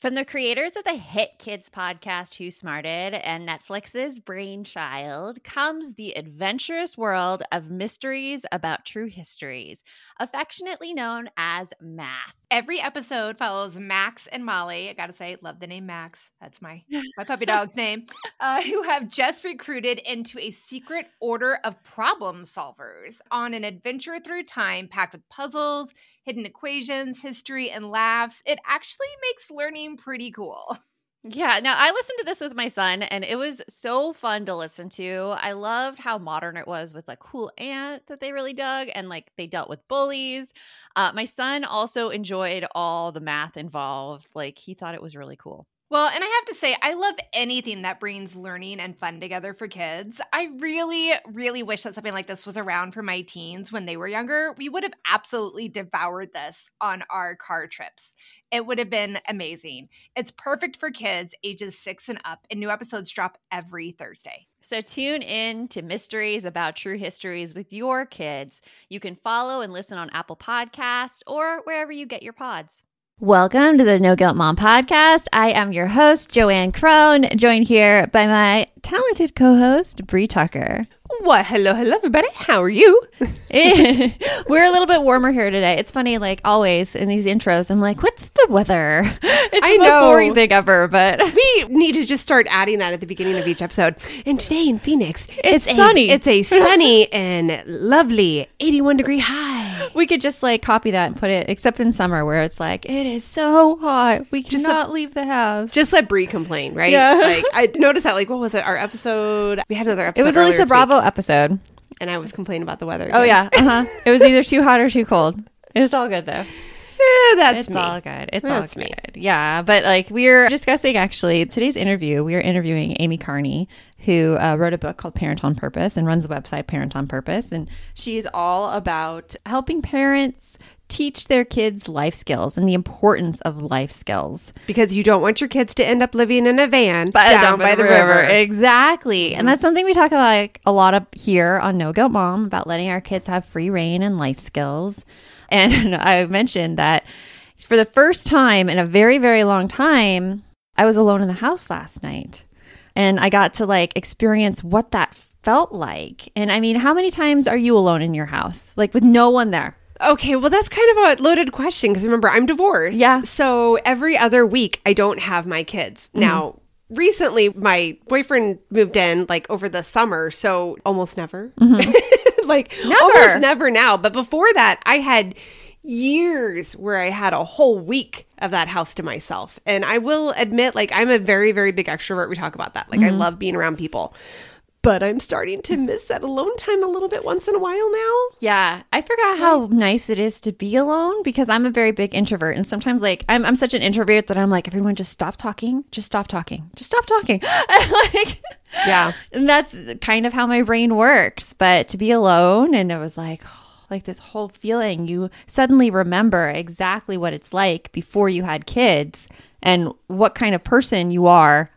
From the creators of the hit kids podcast Who Smarted and Netflix's Brainchild comes the adventurous world of mysteries about true histories, affectionately known as math. Every episode follows Max and Molly. I gotta say, love the name Max. That's my my puppy dog's name. Uh, who have just recruited into a secret order of problem solvers on an adventure through time packed with puzzles, hidden equations, history, and laughs. It actually makes learning pretty cool. Yeah, now I listened to this with my son and it was so fun to listen to. I loved how modern it was with like cool aunt that they really dug and like they dealt with bullies. Uh, my son also enjoyed all the math involved. Like he thought it was really cool. Well, and I have to say, I love anything that brings learning and fun together for kids. I really, really wish that something like this was around for my teens when they were younger. We would have absolutely devoured this on our car trips. It would have been amazing. It's perfect for kids ages six and up, and new episodes drop every Thursday. So tune in to Mysteries About True Histories with your kids. You can follow and listen on Apple Podcast or wherever you get your pods. Welcome to the No Guilt Mom podcast. I am your host, Joanne Crone, joined here by my talented co host, Brie Tucker. What? Hello, hello, everybody. How are you? We're a little bit warmer here today. It's funny, like always in these intros, I'm like, "What's the weather?" It's I the most know. boring thing ever, but We need to just start adding that at the beginning of each episode. And today in Phoenix, It's a- sunny. it's a sunny and lovely 81 degree high. we could just like copy that and put it, except in summer where it's like it is so hot, we Just cannot leave the house. Just let Brie complain, right? Yeah. Like I noticed that. Like, what was it? Our episode. We had another episode. it was a Lisa Bravo episode. and I was complaining about the weather. Oh yeah, uh huh. it was either too hot or too cold. It's all good though. Eh, that's it's me. all good. It's That's all me. good. Yeah, but like we're discussing actually today's interview. We are interviewing Amy Carney, who uh, wrote a book called Parent on Purpose and runs the website Parent on Purpose, and she's all about helping parents teach their kids life skills and the importance of life skills. Because you don't want your kids to end up living in a van down, by, the, river. Exactly. And mm-hmm. that's something we talk about like, a lot of here on No Guilt Mom about letting our kids have free reign and life skills. And I mentioned that for the first time in a very, very long time, I was alone in the house last night. And I got to like experience what that felt like. And I mean, how many times are you alone in your house? Like with no one there? Okay, well, that's kind of a loaded question because remember, I'm divorced. Yeah. So every other week, I don't have my kids. Mm-hmm. Now, recently, my boyfriend moved in like over the summer. So almost never. like Mm-hmm. Never. almost never now. But before that, I had years where I had a whole week of that house to myself. And I will admit, like, I'm a very, very big extrovert. We talk about that. Like, Mm-hmm. I love being around people. But I'm starting to miss that alone time a little bit once in a while now. Yeah, I forgot how nice it is to be alone because I'm a very big introvert, and sometimes like I'm I'm such an introvert that I'm like everyone just stop talking, just stop talking, just stop talking, like Yeah. and that's kind of how my brain works. But to be alone, and it was like. Like this whole feeling, you suddenly remember exactly what it's like before you had kids and what kind of person you are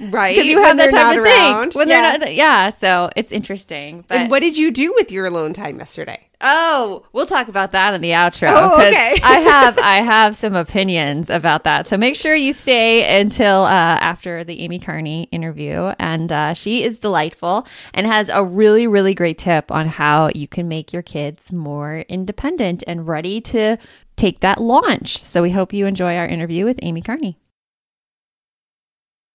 Right. because you have that time to around. think when yeah. they're not. Yeah, so it's interesting. But And what did you do with your alone time yesterday? Oh, we'll talk about that in the outro. Oh, okay. I have I have some opinions about that. So make sure you stay until uh, after the Amy Carney interview, and uh, she is delightful and has a really really great tip on how you can make your kids more independent and ready to take that launch. So we hope you enjoy our interview with Amy Carney.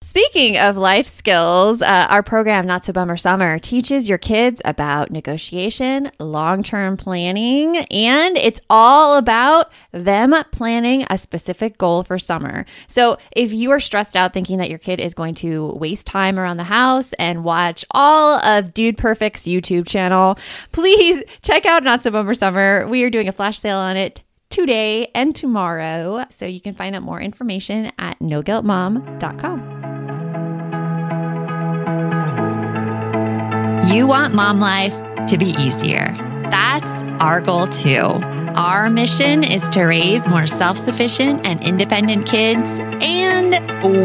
Speaking of life skills, uh, our program, Not So Bummer Summer, teaches your kids about negotiation, long term planning, and it's all about them planning a specific goal for summer. So if you are stressed out thinking that your kid is going to waste time around the house and watch all of Dude Perfect's YouTube channel, please check out Not So Bummer Summer. We are doing a flash sale on it today and tomorrow. So you can find out more information at noguiltmom.com. You want mom life to be easier. That's our goal too. Our mission is to raise more self sufficient and independent kids, and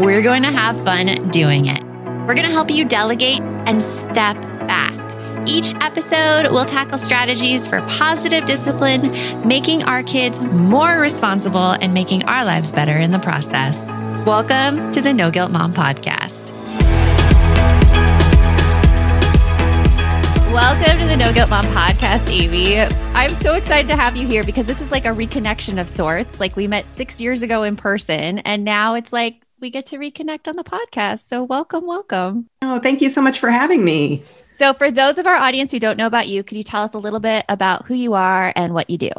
we're going to have fun doing it. We're going to help you delegate and step back. Each episode we'll tackle strategies for positive discipline, making our kids more responsible and making our lives better in the process. Welcome to the No Guilt Mom Podcast. Welcome to the No Guilt Mom podcast, Amy. I'm so excited to have you here because this is like a reconnection of sorts. Like we met six years ago in person, and now it's like we get to reconnect on the podcast. So welcome, welcome. Oh, thank you so much for having me. So, for those of our audience who don't know about you, could you tell us a little bit about who you are and what you do?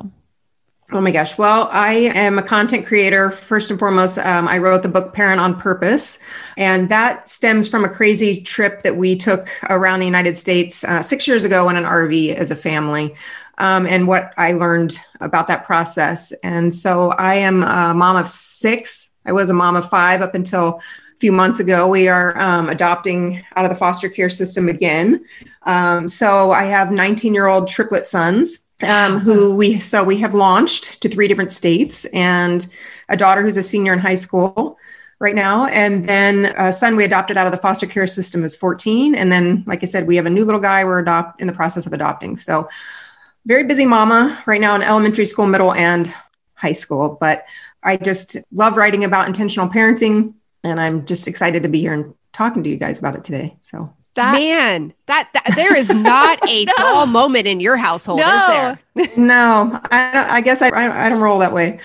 Oh my gosh. Well, I am a content creator. First and foremost, um, I wrote the book Parent on Purpose. And that stems from a crazy trip that we took around the United States uh, six years ago in an RV as a family. Um, and what I learned about that process. And so I am a mom of six. I was a mom of five up until a few months ago. We are um, adopting out of the foster care system again. Um, so I have 19 year old triplet sons um, who we so we have launched to three different states and a daughter who's a senior in high school right now. And then a son we adopted out of the foster care system is 14 and then like i said we have a new little guy we're adopt in the process of adopting. So very busy mama right now in elementary school middle and high school. But i just love writing about intentional parenting and i'm just excited to be here and talking to you guys about it today. So that, Man, that, that there is not a no. dull moment in your household, no. is there? no, I, I guess I, I, I don't roll that way.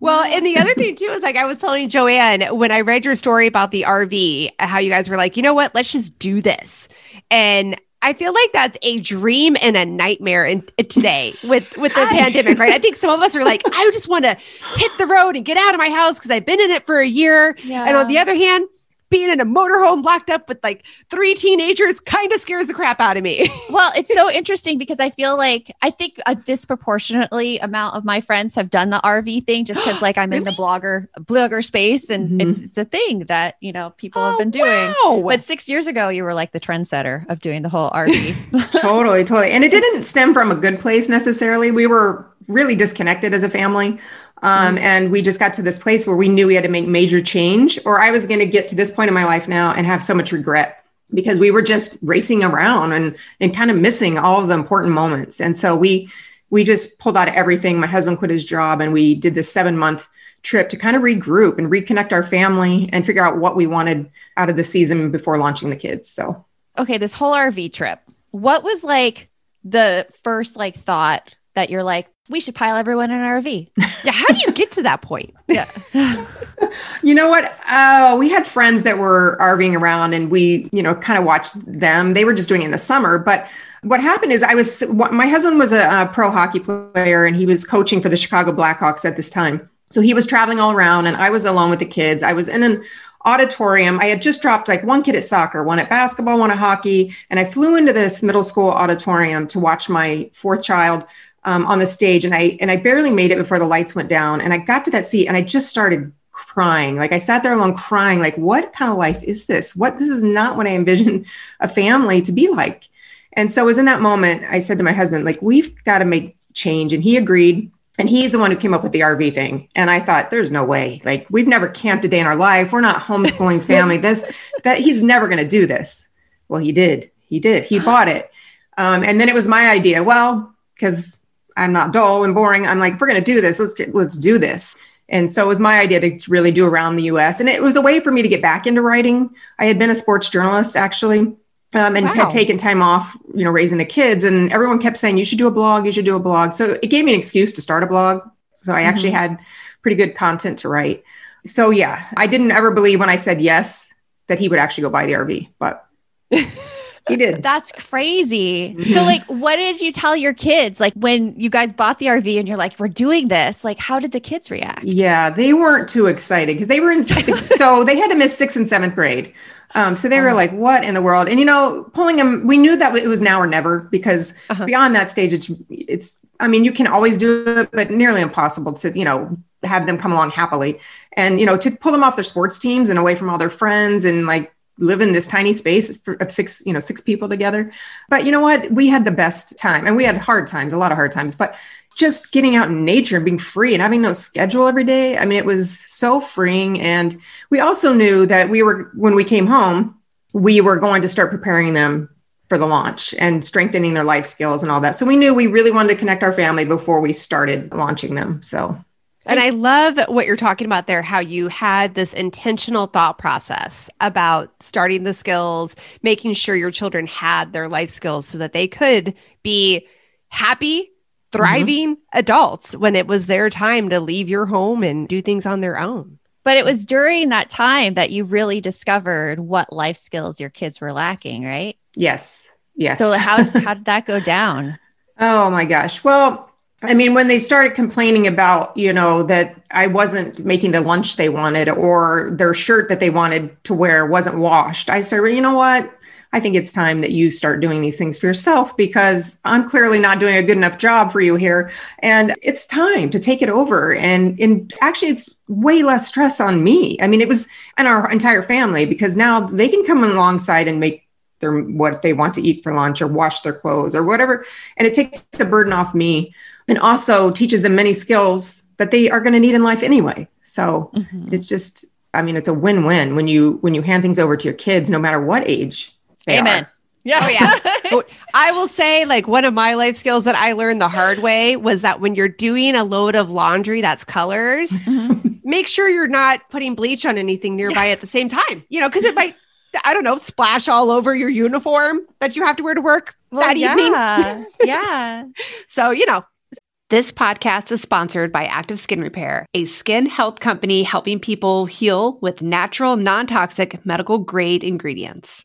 Well, and the other thing too is like I was telling Joanne when I read your story about the RV, how you guys were like, you know what, let's just do this. And I feel like that's a dream and a nightmare in, in today with with the I, pandemic, right? I think some of us are like, I just want to hit the road and get out of my house because I've been in it for a year. Yeah. And on the other hand, being in a motorhome locked up with like three teenagers kind of scares the crap out of me. well, it's so interesting because I feel like I think a disproportionately amount of my friends have done the RV thing just because like I'm really? in the blogger blogger space and mm-hmm. it's it's a thing that you know people oh, have been doing. Wow. But six years ago, you were like the trendsetter of doing the whole RV. totally, totally. And it didn't stem from a good place necessarily. We were really disconnected as a family. Um, mm-hmm. And we just got to this place where we knew we had to make major change, or I was going to get to this point in my life now and have so much regret because we were just racing around and and kind of missing all of the important moments. And so we we just pulled out everything. My husband quit his job, and we did this seven month trip to kind of regroup and reconnect our family and figure out what we wanted out of the season before launching the kids. So, okay, this whole RV trip, what was like the first like thought that you're like, we should pile everyone in an RV. yeah. How do you get to that point? Yeah. you know what? Uh, we had friends that were RVing around and we, you know, kind of watched them. They were just doing it in the summer. But what happened is I was, my husband was a, a pro hockey player and he was coaching for the Chicago Blackhawks at this time. So he was traveling all around and I was alone with the kids. I was in an auditorium. I had just dropped like one kid at soccer, one at basketball, one at hockey. And I flew into this middle school auditorium to watch my fourth child um, on the stage and I and I barely made it before the lights went down and I got to that seat and I just started crying like I sat there alone crying like what kind of life is this what this is not what I envisioned a family to be like and so it was in that moment I said to my husband like we've got to make change and he agreed and he's the one who came up with the RV thing. And I thought, there's no way. Like, we've never camped a day in our life. We're not homeschooling family. this, that he's never going to do this. Well, he did. He did. He bought it. Um, and then it was my idea. Well, because I'm not dull and boring. I'm like, if we're going to do this, let's get, let's do this. And so it was my idea to really do around the US. And it was a way for me to get back into writing. I had been a sports journalist actually. Um, and wow. had taken time off, you know, raising the kids. And everyone kept saying, you should do a blog, you should do a blog. So it gave me an excuse to start a blog. So I mm-hmm. actually had pretty good content to write. So yeah, I didn't ever believe when I said yes that he would actually go buy the RV, but he did. That's crazy. Mm-hmm. So, like, what did you tell your kids? Like, when you guys bought the RV and you're like, we're doing this, like, how did the kids react? Yeah, they weren't too excited because they were in, so they had to miss sixth and seventh grade. Um, so they were uh-huh. like, what in the world? And, you know, pulling them, we knew that it was now or never because uh-huh. beyond that stage, it's, it's, I mean, you can always do it, but nearly impossible to, you know, have them come along happily. And, you know, to pull them off their sports teams and away from all their friends and like live in this tiny space of six, you know, six people together. But you know what? We had the best time and we had hard times, a lot of hard times, but just getting out in nature and being free and having no schedule every day. I mean, it was so freeing. And we also knew that we were, when we came home, we were going to start preparing them for the launch and strengthening their life skills and all that. So we knew we really wanted to connect our family before we started launching them. So and I love what you're talking about there, how you had this intentional thought process about starting the skills, making sure your children had their life skills so that they could be happy, thriving mm-hmm. adults when it was their time to leave your home and do things on their own. But it was during that time that you really discovered what life skills your kids were lacking, right? Yes. Yes. So how how did that go down? Oh my gosh. Well, I mean, when they started complaining about, you know, that I wasn't making the lunch they wanted or their shirt that they wanted to wear wasn't washed, I said, well, you know what? I think it's time that you start doing these things for yourself because I'm clearly not doing a good enough job for you here. And it's time to take it over. And, and actually, it's way less stress on me. I mean, it was and our entire family because now they can come alongside and make their what they want to eat for lunch or wash their clothes or whatever. And it takes the burden off me and also teaches them many skills that they are going to need in life anyway. So mm-hmm. it's just, I mean, it's a win-win when you when you hand things over to your kids, no matter what age. Amen. Are. Yeah. Oh, yeah. I will say, like, one of my life skills that I learned the hard way was that when you're doing a load of laundry that's colors, mm-hmm. make sure you're not putting bleach on anything nearby yeah. at the same time, you know, because it might, I don't know, splash all over your uniform that you have to wear to work well, that yeah. evening. yeah. So, you know, this podcast is sponsored by Active Skin Repair, a skin health company helping people heal with natural, non toxic, medical grade ingredients.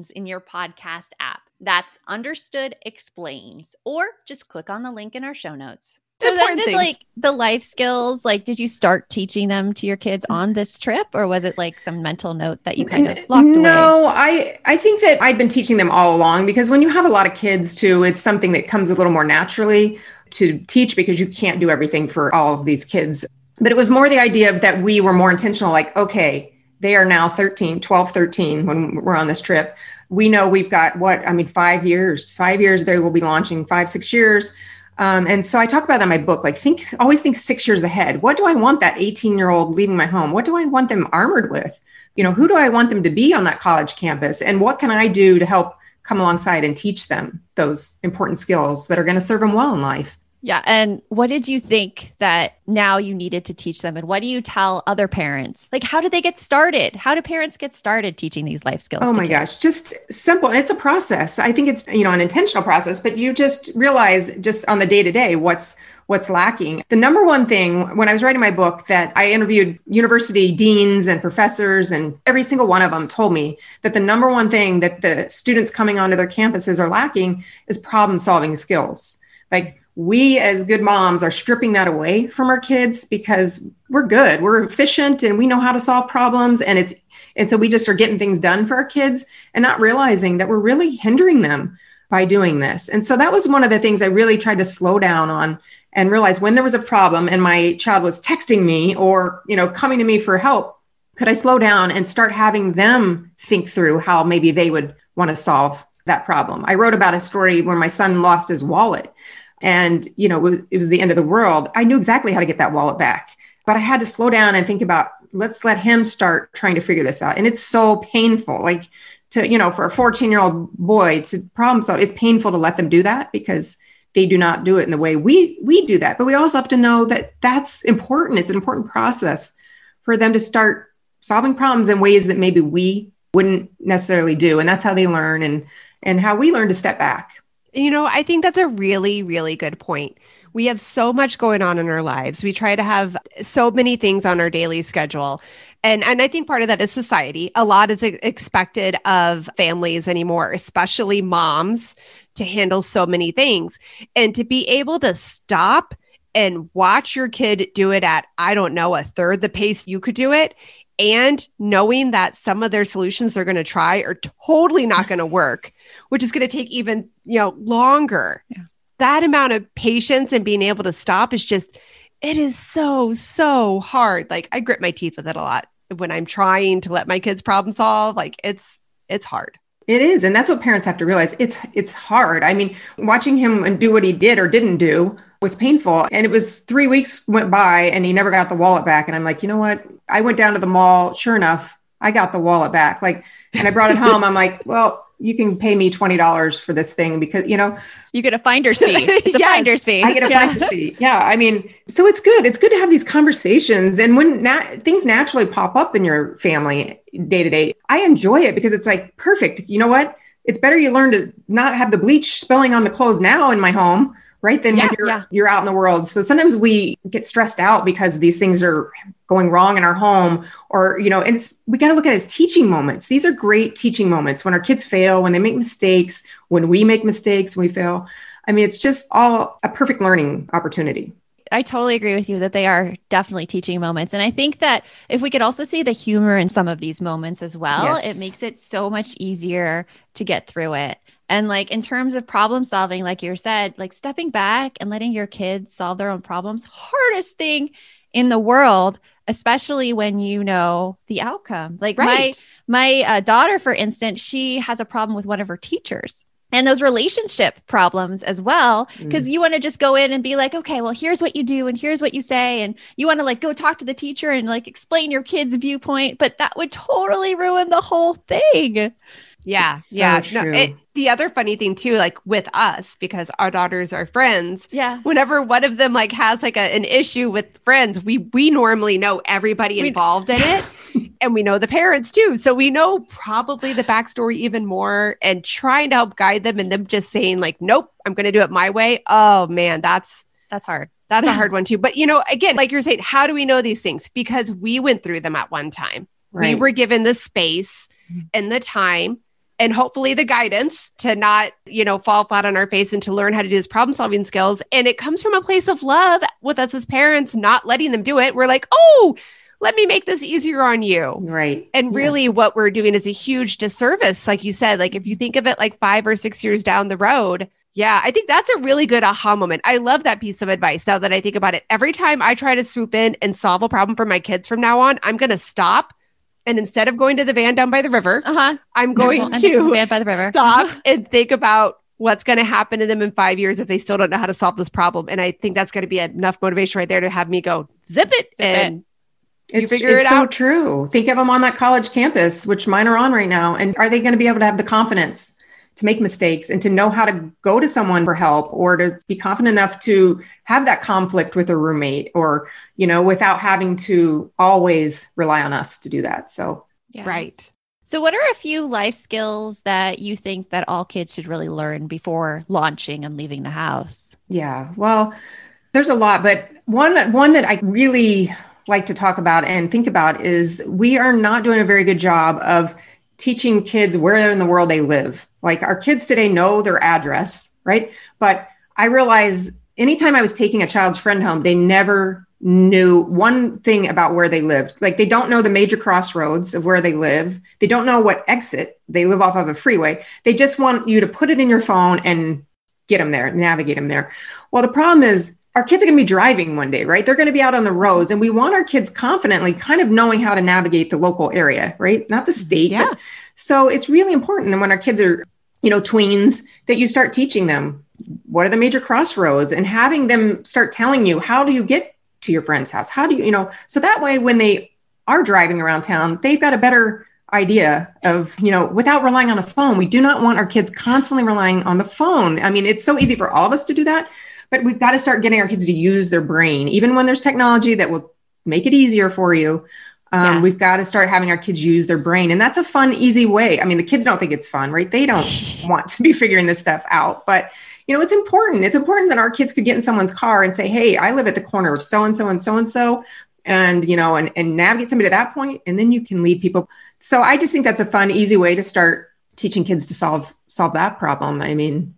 Explains in your podcast app. That's Understood Explains, or just click on the link in our show notes. So then important did things. like the life skills, like did you start teaching them to your kids on this trip or was it like some mental note that you kind of locked away? no, I I think that I'd been teaching them all along because when you have a lot of kids too, it's something that comes a little more naturally to teach because you can't do everything for all of these kids. But it was more the idea of that we were more intentional like okay, they are now 13, 12, 13 when we're on this trip. We know we've got what I mean 5 years. 5 years they will be launching 5 6 years. Um, and so I talk about that in my book, like think, always think six years ahead. What do I want that 18 year old leaving my home? What do I want them armored with? You know, who do I want them to be on that college campus? And what can I do to help come alongside and teach them those important skills that are going to serve them well in life? Yeah. And what did you think that now you needed to teach them? And what do you tell other parents? Like, how did they get started? How do parents get started teaching these life skills? Oh my kids? gosh, just simple. And it's a process. I think it's, you know, an intentional process, but you just realize just on the day to day what's what's lacking. The number one thing when I was writing my book that I interviewed university deans and professors and every single one of them told me that the number one thing that the students coming onto their campuses are lacking is problem solving skills. Like we as good moms are stripping that away from our kids because we're good we're efficient and we know how to solve problems and it's and so we just are getting things done for our kids and not realizing that we're really hindering them by doing this. And so that was one of the things i really tried to slow down on and realize when there was a problem and my child was texting me or you know coming to me for help could i slow down and start having them think through how maybe they would want to solve that problem? I wrote about a story where my son lost his wallet and you know it was, it was the end of the world. I knew exactly how to get that wallet back but i had to slow down and think about let's let him start trying to figure this out. And it's so painful like to you know for a 14 year old boy to problem solve it's painful to let them do that because they do not do it in the way we we do that. But we also have to know that that's important. It's an important process for them to start solving problems in ways that maybe we wouldn't necessarily do. And that's how they learn and and how we learn to step back You know, I think that's a really, really good point. We have so much going on in our lives. We try to have so many things on our daily schedule. And and I think part of that is society. A lot is expected of families anymore, especially moms, to handle so many things. And to be able to stop and watch your kid do it at I don't know, a third the pace you could do it and knowing that some of their solutions they're going to try are totally not going to work which is going to take even you know longer Yeah. that amount of patience and being able to stop is just it is so so hard like i grit my teeth with it a lot when i'm trying to let my kids problem solve like it's it's hard It is, and that's what parents have to realize. It's it's hard. I mean, watching him and do what he did or didn't do was painful. And it was three weeks went by, and he never got the wallet back. And I'm like, you know what? I went down to the mall. Sure enough, I got the wallet back. Like, and I brought it home. I'm like, well, you can pay me twenty dollars for this thing because you know You get a finder's fee. It's a Yes, finder's fee. I get a Yeah. finder's fee. Yeah, I mean, so it's good. It's good to have these conversations, and when things naturally pop up in your family day to day, I enjoy it because it's like perfect. You know what? It's better you learn to not have the bleach spilling on the clothes now in my home, right? Than Yeah, when you're yeah. you're out in the world. So sometimes we get stressed out because these things are going wrong in our home, or you know, and it's we got to look at it as teaching moments. These are great teaching moments when our kids fail, when they make mistakes, when we make mistakes, when we fail. I mean, it's just all a perfect learning opportunity. I totally agree with you that they are definitely teaching moments. And I think that if we could also see the humor in some of these moments as well, Yes. it makes it so much easier to get through it. And like in terms of problem solving, like you said, like stepping back and letting your kids solve their own problems, hardest thing in the world, especially when you know the outcome. Like my my uh, daughter, for instance, she has a problem with one of her teachers. And those relationship problems as well, because you want to just go in and be like, okay, well, here's what you do, and here's what you say, and you want to like go talk to the teacher and like explain your kid's viewpoint, but that would totally ruin the whole thing. Yeah, so yeah. true. it, the other funny thing too, like with us, because our daughters are friends. Yeah. Whenever one of them like has like a, an issue with friends, we we normally know everybody We- involved in it, and we know the parents too. So we know probably the backstory even more, and trying to help guide them, and them just saying like, "Nope, I'm going to do it my way." Oh man, that's That's hard. that's a hard one too. But you know, again, like you're saying, how do we know these things? Because we went through them at one time. We were given the space Mhm. and the time and hopefully the guidance to not, you know, fall flat on our face and to learn how to do this problem solving skills. And it comes from a place of love with us as parents, not letting them do it. We're like, oh, let me make this easier on you. Right. And really, yeah. what we're doing is a huge disservice. Like you said, like if you think of it like five or six years down the road, yeah, I think that's a really good aha moment. I love that piece of advice now that I think about it. Every time I try to swoop in and solve a problem for my kids from now on, I'm going to stop. And instead of going to the van down by the river, uh-huh. I'm going well, to van by the river. stop and think about what's going to happen to them in five years if they still don't know how to solve this problem. And I think that's going to be enough motivation right there to have me go zip it zip and it. It's, figure it's it so true. Think of them on that college campus, which mine are on right now. And are they going to be able to have the confidence to make mistakes and to know how to go to someone for help or to be confident enough to have that conflict with a roommate or, you know, without having to always rely on us to do that. So, yeah. right. So, what are a few life skills that you think that all kids should really learn before launching and leaving the house? Yeah. Well, there's a lot, but one one that I really like to talk about and think about is we are not doing a very good job of teaching kids where in the world they live. Like our kids today know their address, right? But I realize anytime I was taking a child's friend home, they never knew one thing about where they lived. Like they don't know the major crossroads of where they live. They don't know what exit they live off of a freeway. They just want you to put it in your phone and get them there, navigate them there. Well, the problem is our kids are going to be driving one day, right? They're going to be out on the roads, and we want our kids confidently kind of knowing how to navigate the local area, right? Not the state. Yeah. so it's really important that when our kids are, you know, tweens, that you start teaching them what are the major crossroads and having them start telling you how do you get to your friend's house? How do you, you know, so that way when they are driving around town, they've got a better idea of you know without relying on a phone we do not want our kids constantly relying on the phone i mean it's so easy for all of us to do that but we've got to start getting our kids to use their brain, even when there's technology that will make it easier for you. Um, yeah. We've got to start having our kids use their brain. And that's a fun, easy way. I mean, the kids don't think it's fun, right? They don't want to be figuring this stuff out. But, you know, it's important. It's important that our kids could get in someone's car and say, hey, I live at the corner of so and so and so and so. And, you know, and, and navigate somebody to that point, and then you can lead people. So I just think that's a fun, easy way to start teaching kids to solve solve that problem. I mean,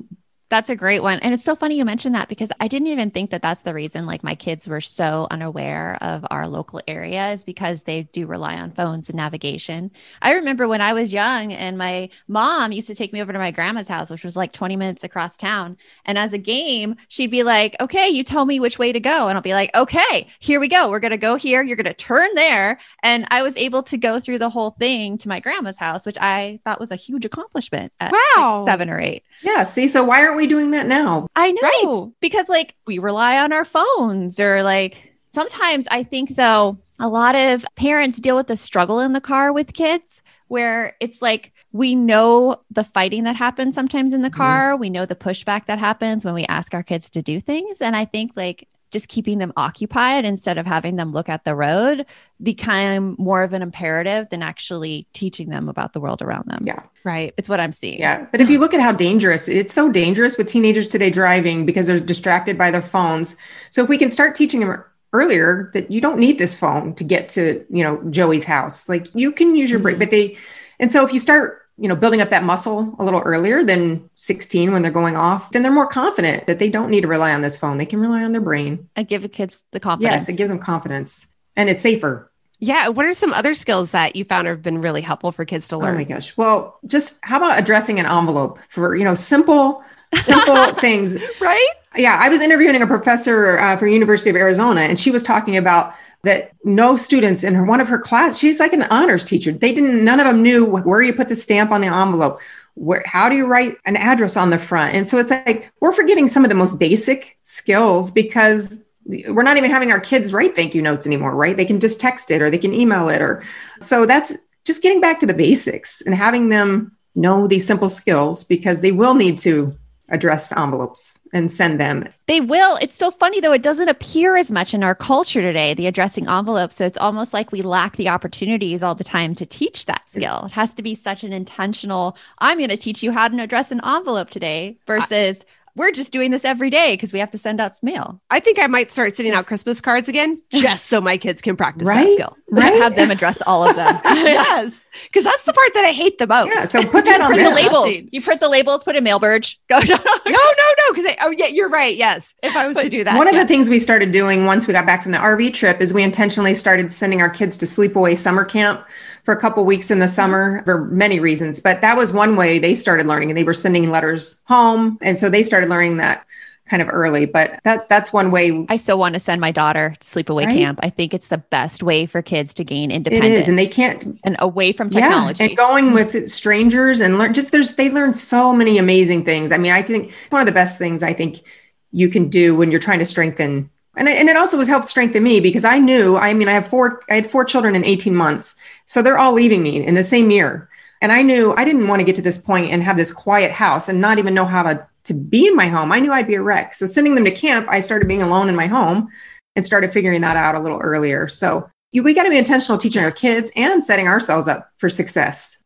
that's a great one. And it's so funny you mentioned that because I didn't even think that that's the reason like my kids were so unaware of our local area is because they do rely on phones and navigation. I remember when I was young and my mom used to take me over to my grandma's house, which was like 20 minutes across town. And as a game, she'd be like, okay, you tell me which way to go. And I'll be like, okay, here we go. We're going to go here. You're going to turn there. And I was able to go through the whole thing to my grandma's house, which I thought was a huge accomplishment at wow. Like seven or eight. Yeah. See, so why aren't we doing that now? I know. Right. Because like we rely on our phones or like sometimes I think though a lot of parents deal with the struggle in the car with kids where it's like we know the fighting that happens sometimes in the mm-hmm. car. Mm-hmm. We know the pushback that happens when we ask our kids to do things. And I think like just keeping them occupied instead of having them look at the road become more of an imperative than actually teaching them about the world around them. Yeah. Right. It's what I'm seeing. Yeah. But if you look at how dangerous it's so dangerous with teenagers today driving because they're distracted by their phones. So if we can start teaching them earlier that you don't need this phone to get to, you know, Joey's house, like you can use your mm-hmm. brain, but they, and so if you start you know building up that muscle a little earlier than 16 when they're going off then they're more confident that they don't need to rely on this phone. They can rely on their brain. And give the kids the confidence yes it gives them confidence. And it's safer. Yeah what are some other skills that you found have been really helpful for kids to learn oh my gosh. Well just how about addressing an envelope for you know simple simple things. Right? Yeah i was interviewing a professor uh, for university of arizona and she was talking about that no students in her one of her class she's like an honors teacher. They didn't none of them knew where you put the stamp on the envelope where how do you write an address on the front? And so it's like we're forgetting some of the most basic skills because we're not even having our kids write thank you notes anymore right? They can just text it or they can email it or so that's just getting back to the basics and having them know these simple skills because they will need to address envelopes and send them. They will. It's so funny though, it doesn't appear as much in our culture today, the addressing envelopes. So it's almost like we lack the opportunities all the time to teach that skill. It has to be such an intentional, I'm going to teach you how to address an envelope today versus I- we're just doing this every day because we have to send out mail. I think I might start sending out Christmas cards again just so my kids can practice right? that skill. Right? Have them address all of them. yes, because that's the part that I hate the most. Yeah, so put that on print the labels. You print the labels, put in mailbird. Go. no, no, no. Because oh yeah, you're right. Yes, if I was to do that, One of the things we started doing once we got back from the RV trip is we intentionally started sending our kids to sleepaway summer camp for a couple weeks in the mm-hmm. summer for many reasons. But that was one way they started learning, and they were sending letters home, and so they started learning that kind of early. But that that's one way I still want to send my daughter to sleepaway Right? camp. I think it's the best way for kids to gain independence is, and they can't and away from technology. Yeah, and going with strangers and learn just there's they learn so many amazing things. I mean, I think one of the best things I think you can do when you're trying to strengthen and, I- and it also was helped strengthen me because I knew, I mean, I have four, I had four children in 18 months. So they're all leaving me in the same year. And I knew I didn't want to get to this point and have this quiet house and not even know how to, to be in my home. I knew I'd be a wreck. So sending them to camp, I started being alone in my home and started figuring that out a little earlier. So we got to be intentional teaching our kids and setting ourselves up for success.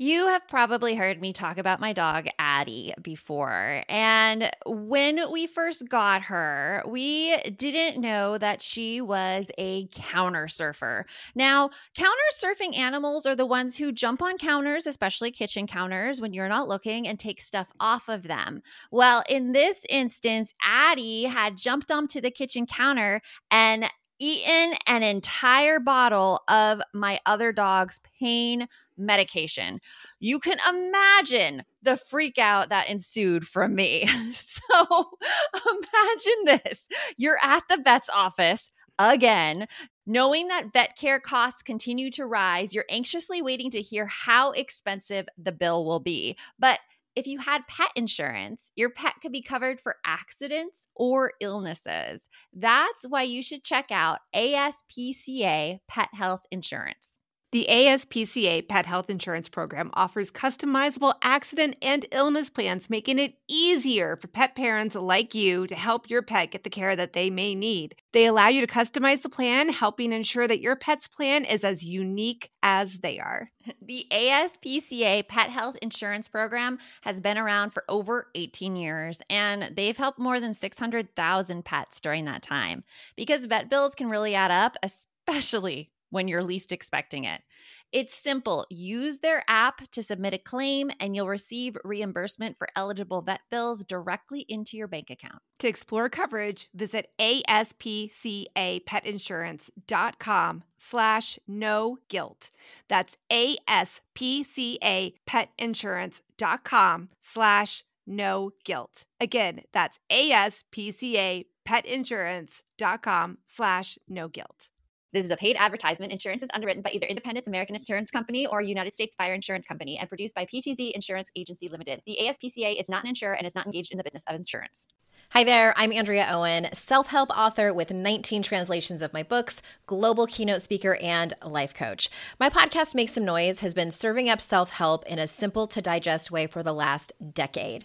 You have probably heard me talk about my dog, Addie, before. And when we first got her, we didn't know that she was a counter surfer. Now, counter surfing animals are the ones who jump on counters, especially kitchen counters, when you're not looking and take stuff off of them. Well, in this instance, Addie had jumped onto the kitchen counter and eaten an entire bottle of my other dog's pain medication. You can imagine the freak out that ensued from me. So imagine this you're at the vet's office again. Knowing that vet care costs continue to rise, you're anxiously waiting to hear how expensive the bill will be. But if you had pet insurance, your pet could be covered for accidents or illnesses. That's why you should check out ASPCA Pet Health Insurance. The ASPCA Pet Health Insurance Program offers customizable accident and illness plans, making it easier for pet parents like you to help your pet get the care that they may need. They allow you to customize the plan, helping ensure that your pet's plan is as unique as they are. The ASPCA Pet Health Insurance Program has been around for over 18 years, and they've helped more than 600,000 pets during that time. Because vet bills can really add up, especially when you're least expecting it. It's simple. Use their app to submit a claim, and you'll receive reimbursement for eligible vet bills directly into your bank account. To explore coverage, visit aspcapetinsurance.com slash no guilt. That's aspcapetinsurance.com slash no guilt. Again, that's aspcapetinsurance.com slash no guilt. This is a paid advertisement. Insurance is underwritten by either Independence American Insurance Company or United States Fire Insurance Company and produced by PTZ Insurance Agency Limited. The ASPCA is not an insurer and is not engaged in the business of insurance. Hi there, I'm Andrea Owen, self help author with 19 translations of my books, global keynote speaker, and life coach. My podcast, Make Some Noise, has been serving up self help in a simple to digest way for the last decade.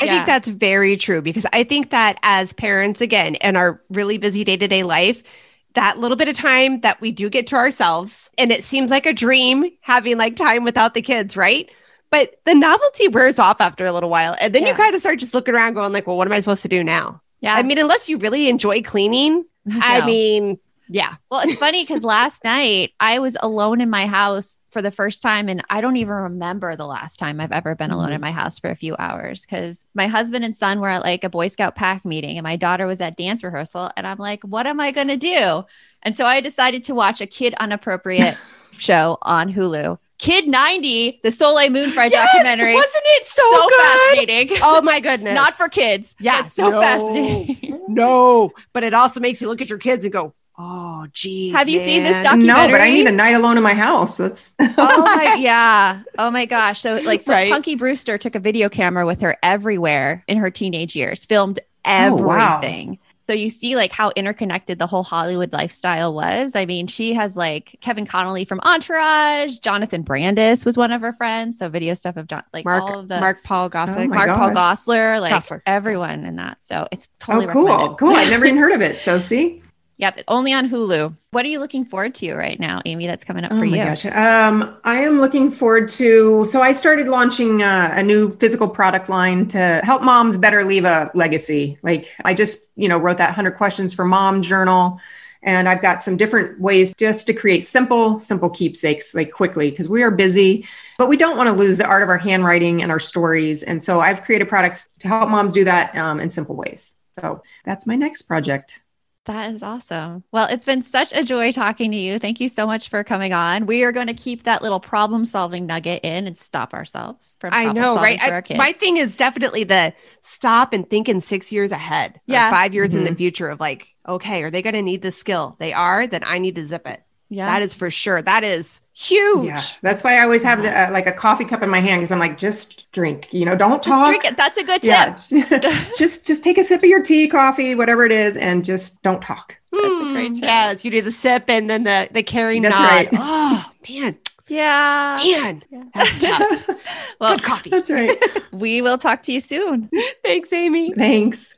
I Yeah. think that's very true because I think that as parents, again, in our really busy day to day life, that little bit of time that we do get to ourselves, and it seems like a dream having like time without the kids, right? But the novelty wears off after a little while. And then you kind of start just looking around going like, well, what am I supposed to do now? Yeah. I mean, unless you really enjoy cleaning, I mean, yeah. Well, it's funny because last night I was alone in my house for the first time, and I don't even remember the last time I've ever been alone in mm-hmm. my house for a few hours because my husband and son were at like a Boy Scout pack meeting, and my daughter was at dance rehearsal. And I'm like, what am I going to do? And so I decided to watch a kid unappropriate show on Hulu. Kid 90, the Soleil Moon Fry documentary. Wasn't it so, so good? fascinating. Oh my goodness. Not for kids. Yeah, so no. fascinating. no, but it also makes you look at your kids and go, "Oh, geez." Have you seen this man." doc- No, but I need a night alone in my house. That's oh my yeah. Oh my gosh. So like so Right. Punky Brewster took a video camera with her everywhere in her teenage years, filmed everything. Oh, wow. everything. So you see like how interconnected the whole Hollywood lifestyle was. I mean, she has like Kevin Connolly from Entourage, Jonathan Brandis was one of her friends. So video stuff of John like Mark all of the Mark Paul Gossett. Oh my Mark Paul gosh. Gossler, like Gosselaar. everyone in that. So it's oh totally cool, cool. I've never even heard of it. So see. Yep, only on Hulu. What are you looking forward to right now, Amy? That's coming up Oh for you. gosh. Um, I am looking forward to. So I started launching uh, a new physical product line to help moms better leave a legacy. Like I just, you know, wrote that 100 questions for mom journal. And I've got some different ways just to create simple, simple keepsakes like quickly because we are busy, but we don't want to lose the art of our handwriting and our stories. And so I've created products to help moms do that um, in simple ways. So that's my next project. That is awesome. Well, it's been such a joy talking to you. Thank you so much for coming on. We are going to keep that little problem solving nugget in and stop ourselves from I problem know, solving right? For I- our kids. my thing is definitely the stop and think in six years ahead. or Yeah. five years in the Mhm. future of like, okay, are they going to need this skill? They are. Then I need to zip it. yeah. That is for sure. That is huge. Yeah, that's why I always have the, uh, like a coffee cup in my hand because I'm like, just drink. You know, don't Just talk. drink it. That's a good tip. Yeah, just just take a sip of your tea, coffee, whatever it is, and just don't talk. That's a great Mm, tip. Yes, you do the sip and then the the carry That's nod. right. Oh man, Yeah. man, that's tough. Well, Good coffee. That's right. we will talk to you soon. Thanks, Amy. Thanks.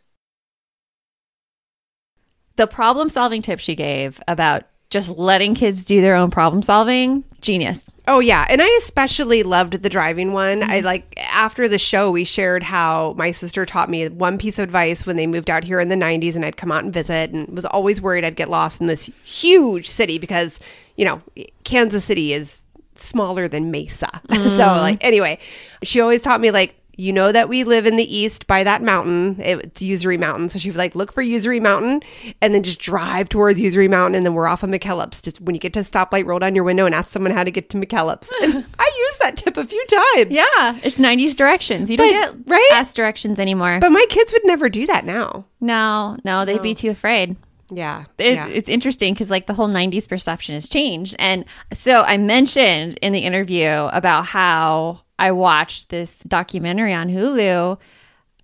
The problem solving tip she gave about just letting kids do their own problem solving, genius. Oh yeah, and I especially loved the driving one. I mm-hmm. like after the show we shared how my sister taught me one piece of advice when they moved out here in the 90s and I'd come out and visit and was always worried I'd get lost in this huge city because, you know, Kansas City is smaller than Mesa. so mm-hmm. like anyway, she always taught me like you know that we live in the east by that mountain. It's Usery Mountain. So she was like, look for Usery Mountain and then just drive towards Usery Mountain. And then we're off of McKellips. Just when you get to a stoplight, roll down your window and ask someone how to get to McKellips. And I used that tip a few times. Yeah, it's 90s directions. You don't But- get right? ass directions anymore. But my kids would never do that now. no, no, they'd be too afraid. Yeah. It, yeah. It's interesting because like the whole 90s perception has changed. And so I mentioned in the interview about how I watched this documentary on Hulu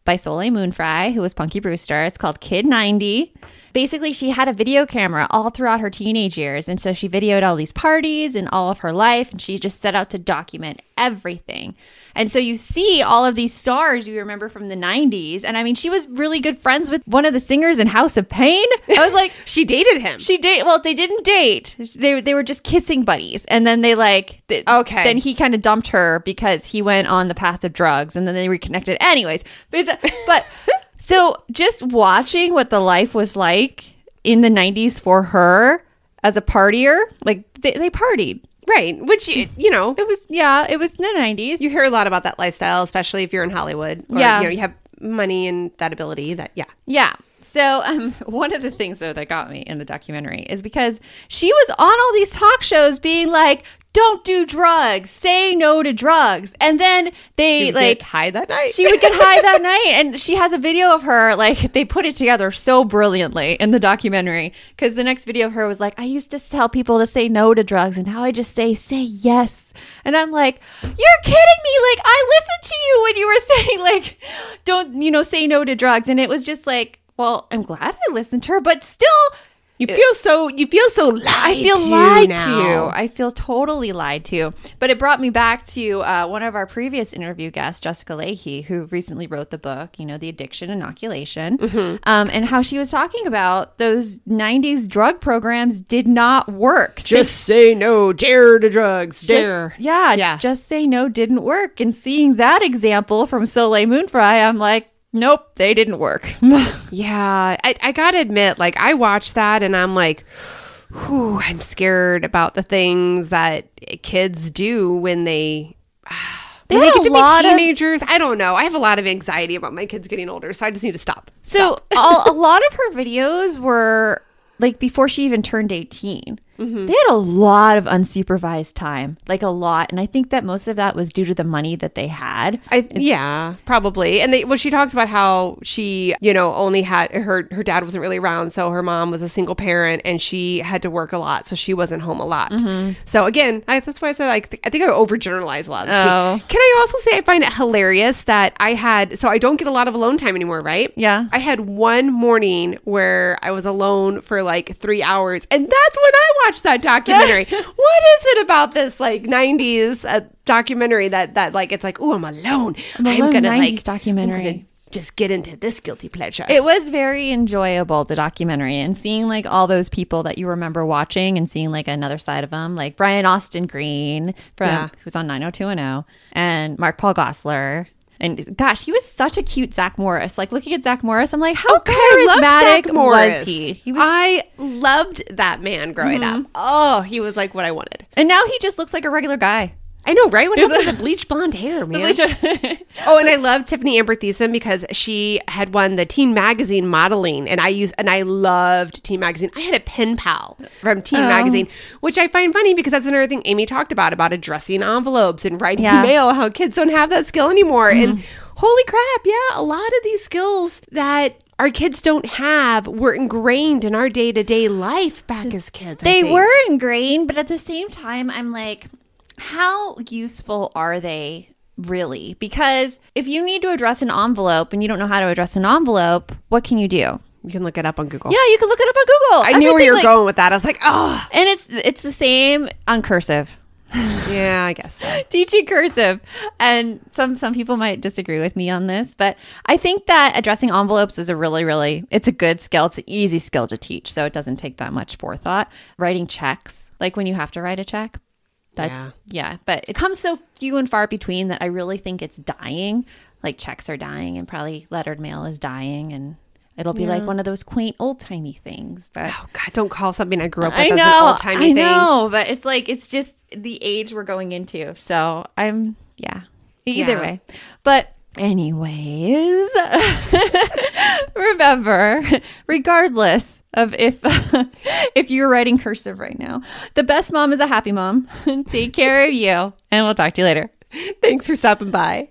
by Soleil Moon Frye, who was Punky Brewster. It's called Kid 90. Basically, she had a video camera all throughout her teenage years. And so she videoed all these parties and all of her life. And she just set out to document everything. And so you see all of these stars you remember from the 90s. And I mean, she was really good friends with one of the singers in House of Pain. I was like, she dated him. she date well, they didn't date. They they were just kissing buddies, and then they like th- Okay. Then he kind of dumped her because he went on the path of drugs, and then they reconnected. Anyways, but, but so just watching what the life was like in the '90s for her as a partier, like they, they partied. right. Which, you, you know, It was yeah, it was in the '90s. you hear a lot about that lifestyle, especially if you're in Hollywood. Or, Yeah. You know, you have money and that ability that, yeah. Yeah. So, um, one of the things though that got me in the documentary is because she was on all these talk shows being like, "Don't do drugs, say no to drugs," and then they like high that night. she would get high that night, and she has a video of her like they put it together so brilliantly in the documentary because the next video of her was like, "I used to tell people to say no to drugs, and now I just say say yes." And I'm like, "You're kidding me! Like I listened to you when you were saying like, don't you know say no to drugs," and it was just like, well, I'm glad I listened to her, but still. you feel so, you feel so lied I feel to lied now. to. I feel totally lied to. But it brought me back to uh, one of our previous interview guests, Jessica Lahey, who recently wrote the book, you know, The Addiction Inoculation, Mm-hmm. um, and how she was talking about those 90s drug programs did not work. Just say no, dare to drugs, just- dare. yeah, Yeah. just say no didn't work. And seeing that example from Soleil Moon Frye, I'm like, nope, they didn't work. Yeah, I, I gotta admit, like I watched that and I'm like, whew, I'm scared about the things that kids do when they. They when they had get to lot be of- teenagers. I don't know. I have a lot of anxiety about my kids getting older, so I just need to stop. So a, a lot of her videos were like before she even turned 18. Mm-hmm. they had a lot of unsupervised time, like a lot. And I think that most of that was due to the money that they had. I, yeah, probably. And they, well, she talks about how she, you know, only had her her dad wasn't really around, so her mom was a single parent, and she had to work a lot, so she wasn't home a lot. So again, I, that's why I said like I think I overgeneralize a lot. Oh. week. Can I also say I find it hilarious that I had so I don't get a lot of alone time anymore, right? Yeah. I had one morning where I was alone for like three hours, and that's when I watched that documentary. what is it about this like '90s uh, documentary that that like it's like, oh, I'm alone. I'm, alone gonna 90s like documentary. I'm just get into this guilty pleasure. It was very enjoyable, the documentary, and seeing like all those people that you remember watching and seeing like another side of them, like Brian Austin Green from Yeah. who's on 90210 and Mark Paul Gosselaar. And gosh, he was such a cute Zach Morris. Like looking at Zach Morris, I'm like, how loved charismatic was he? He was, I loved that man growing mm-hmm. up. Oh, he was like what I wanted. and now he just looks like a regular guy. I know, right? What happened to the bleached blonde hair, man? Oh, and I love Tiffani Amber Thiessen because she had won the Teen Magazine modeling, and I used and I loved Teen Magazine. I had a pen pal from Teen Oh. Magazine, which I find funny because that's another thing Amy talked about about addressing envelopes and writing Yeah. Mm-hmm. mail. How kids don't have that skill anymore, and holy crap, yeah, a lot of these skills that. Our kids don't have were ingrained in our day to day life back as kids. I They think. were ingrained, but at the same time, I'm like, how useful are they really? Because if you need to address an envelope and you don't know how to address an envelope, what can you do? You can look it up on Google. Yeah, you can look it up on Google. I knew where you were like- going with that. I was like, oh, And it's it's the same on cursive. yeah, I guess. so. teaching cursive and some some people might disagree with me on this but i think that addressing envelopes is a really really it's a good skill it's an easy skill to teach so it doesn't take that much forethought writing checks like when you have to write a check that's yeah, but it comes so few and far between that i really think it's dying like checks are dying and probably lettered mail is dying and it'll be like one of those quaint old-timey things that Oh God, don't call something I grew up with I as know, an old timey I know, but it's like it's just the age we're going into. So I'm yeah. Either Yeah. way, but anyways, remember, regardless of if if you're writing cursive right now, the best mom is a happy mom. Take care of you, and we'll talk to you later. Thanks for stopping by.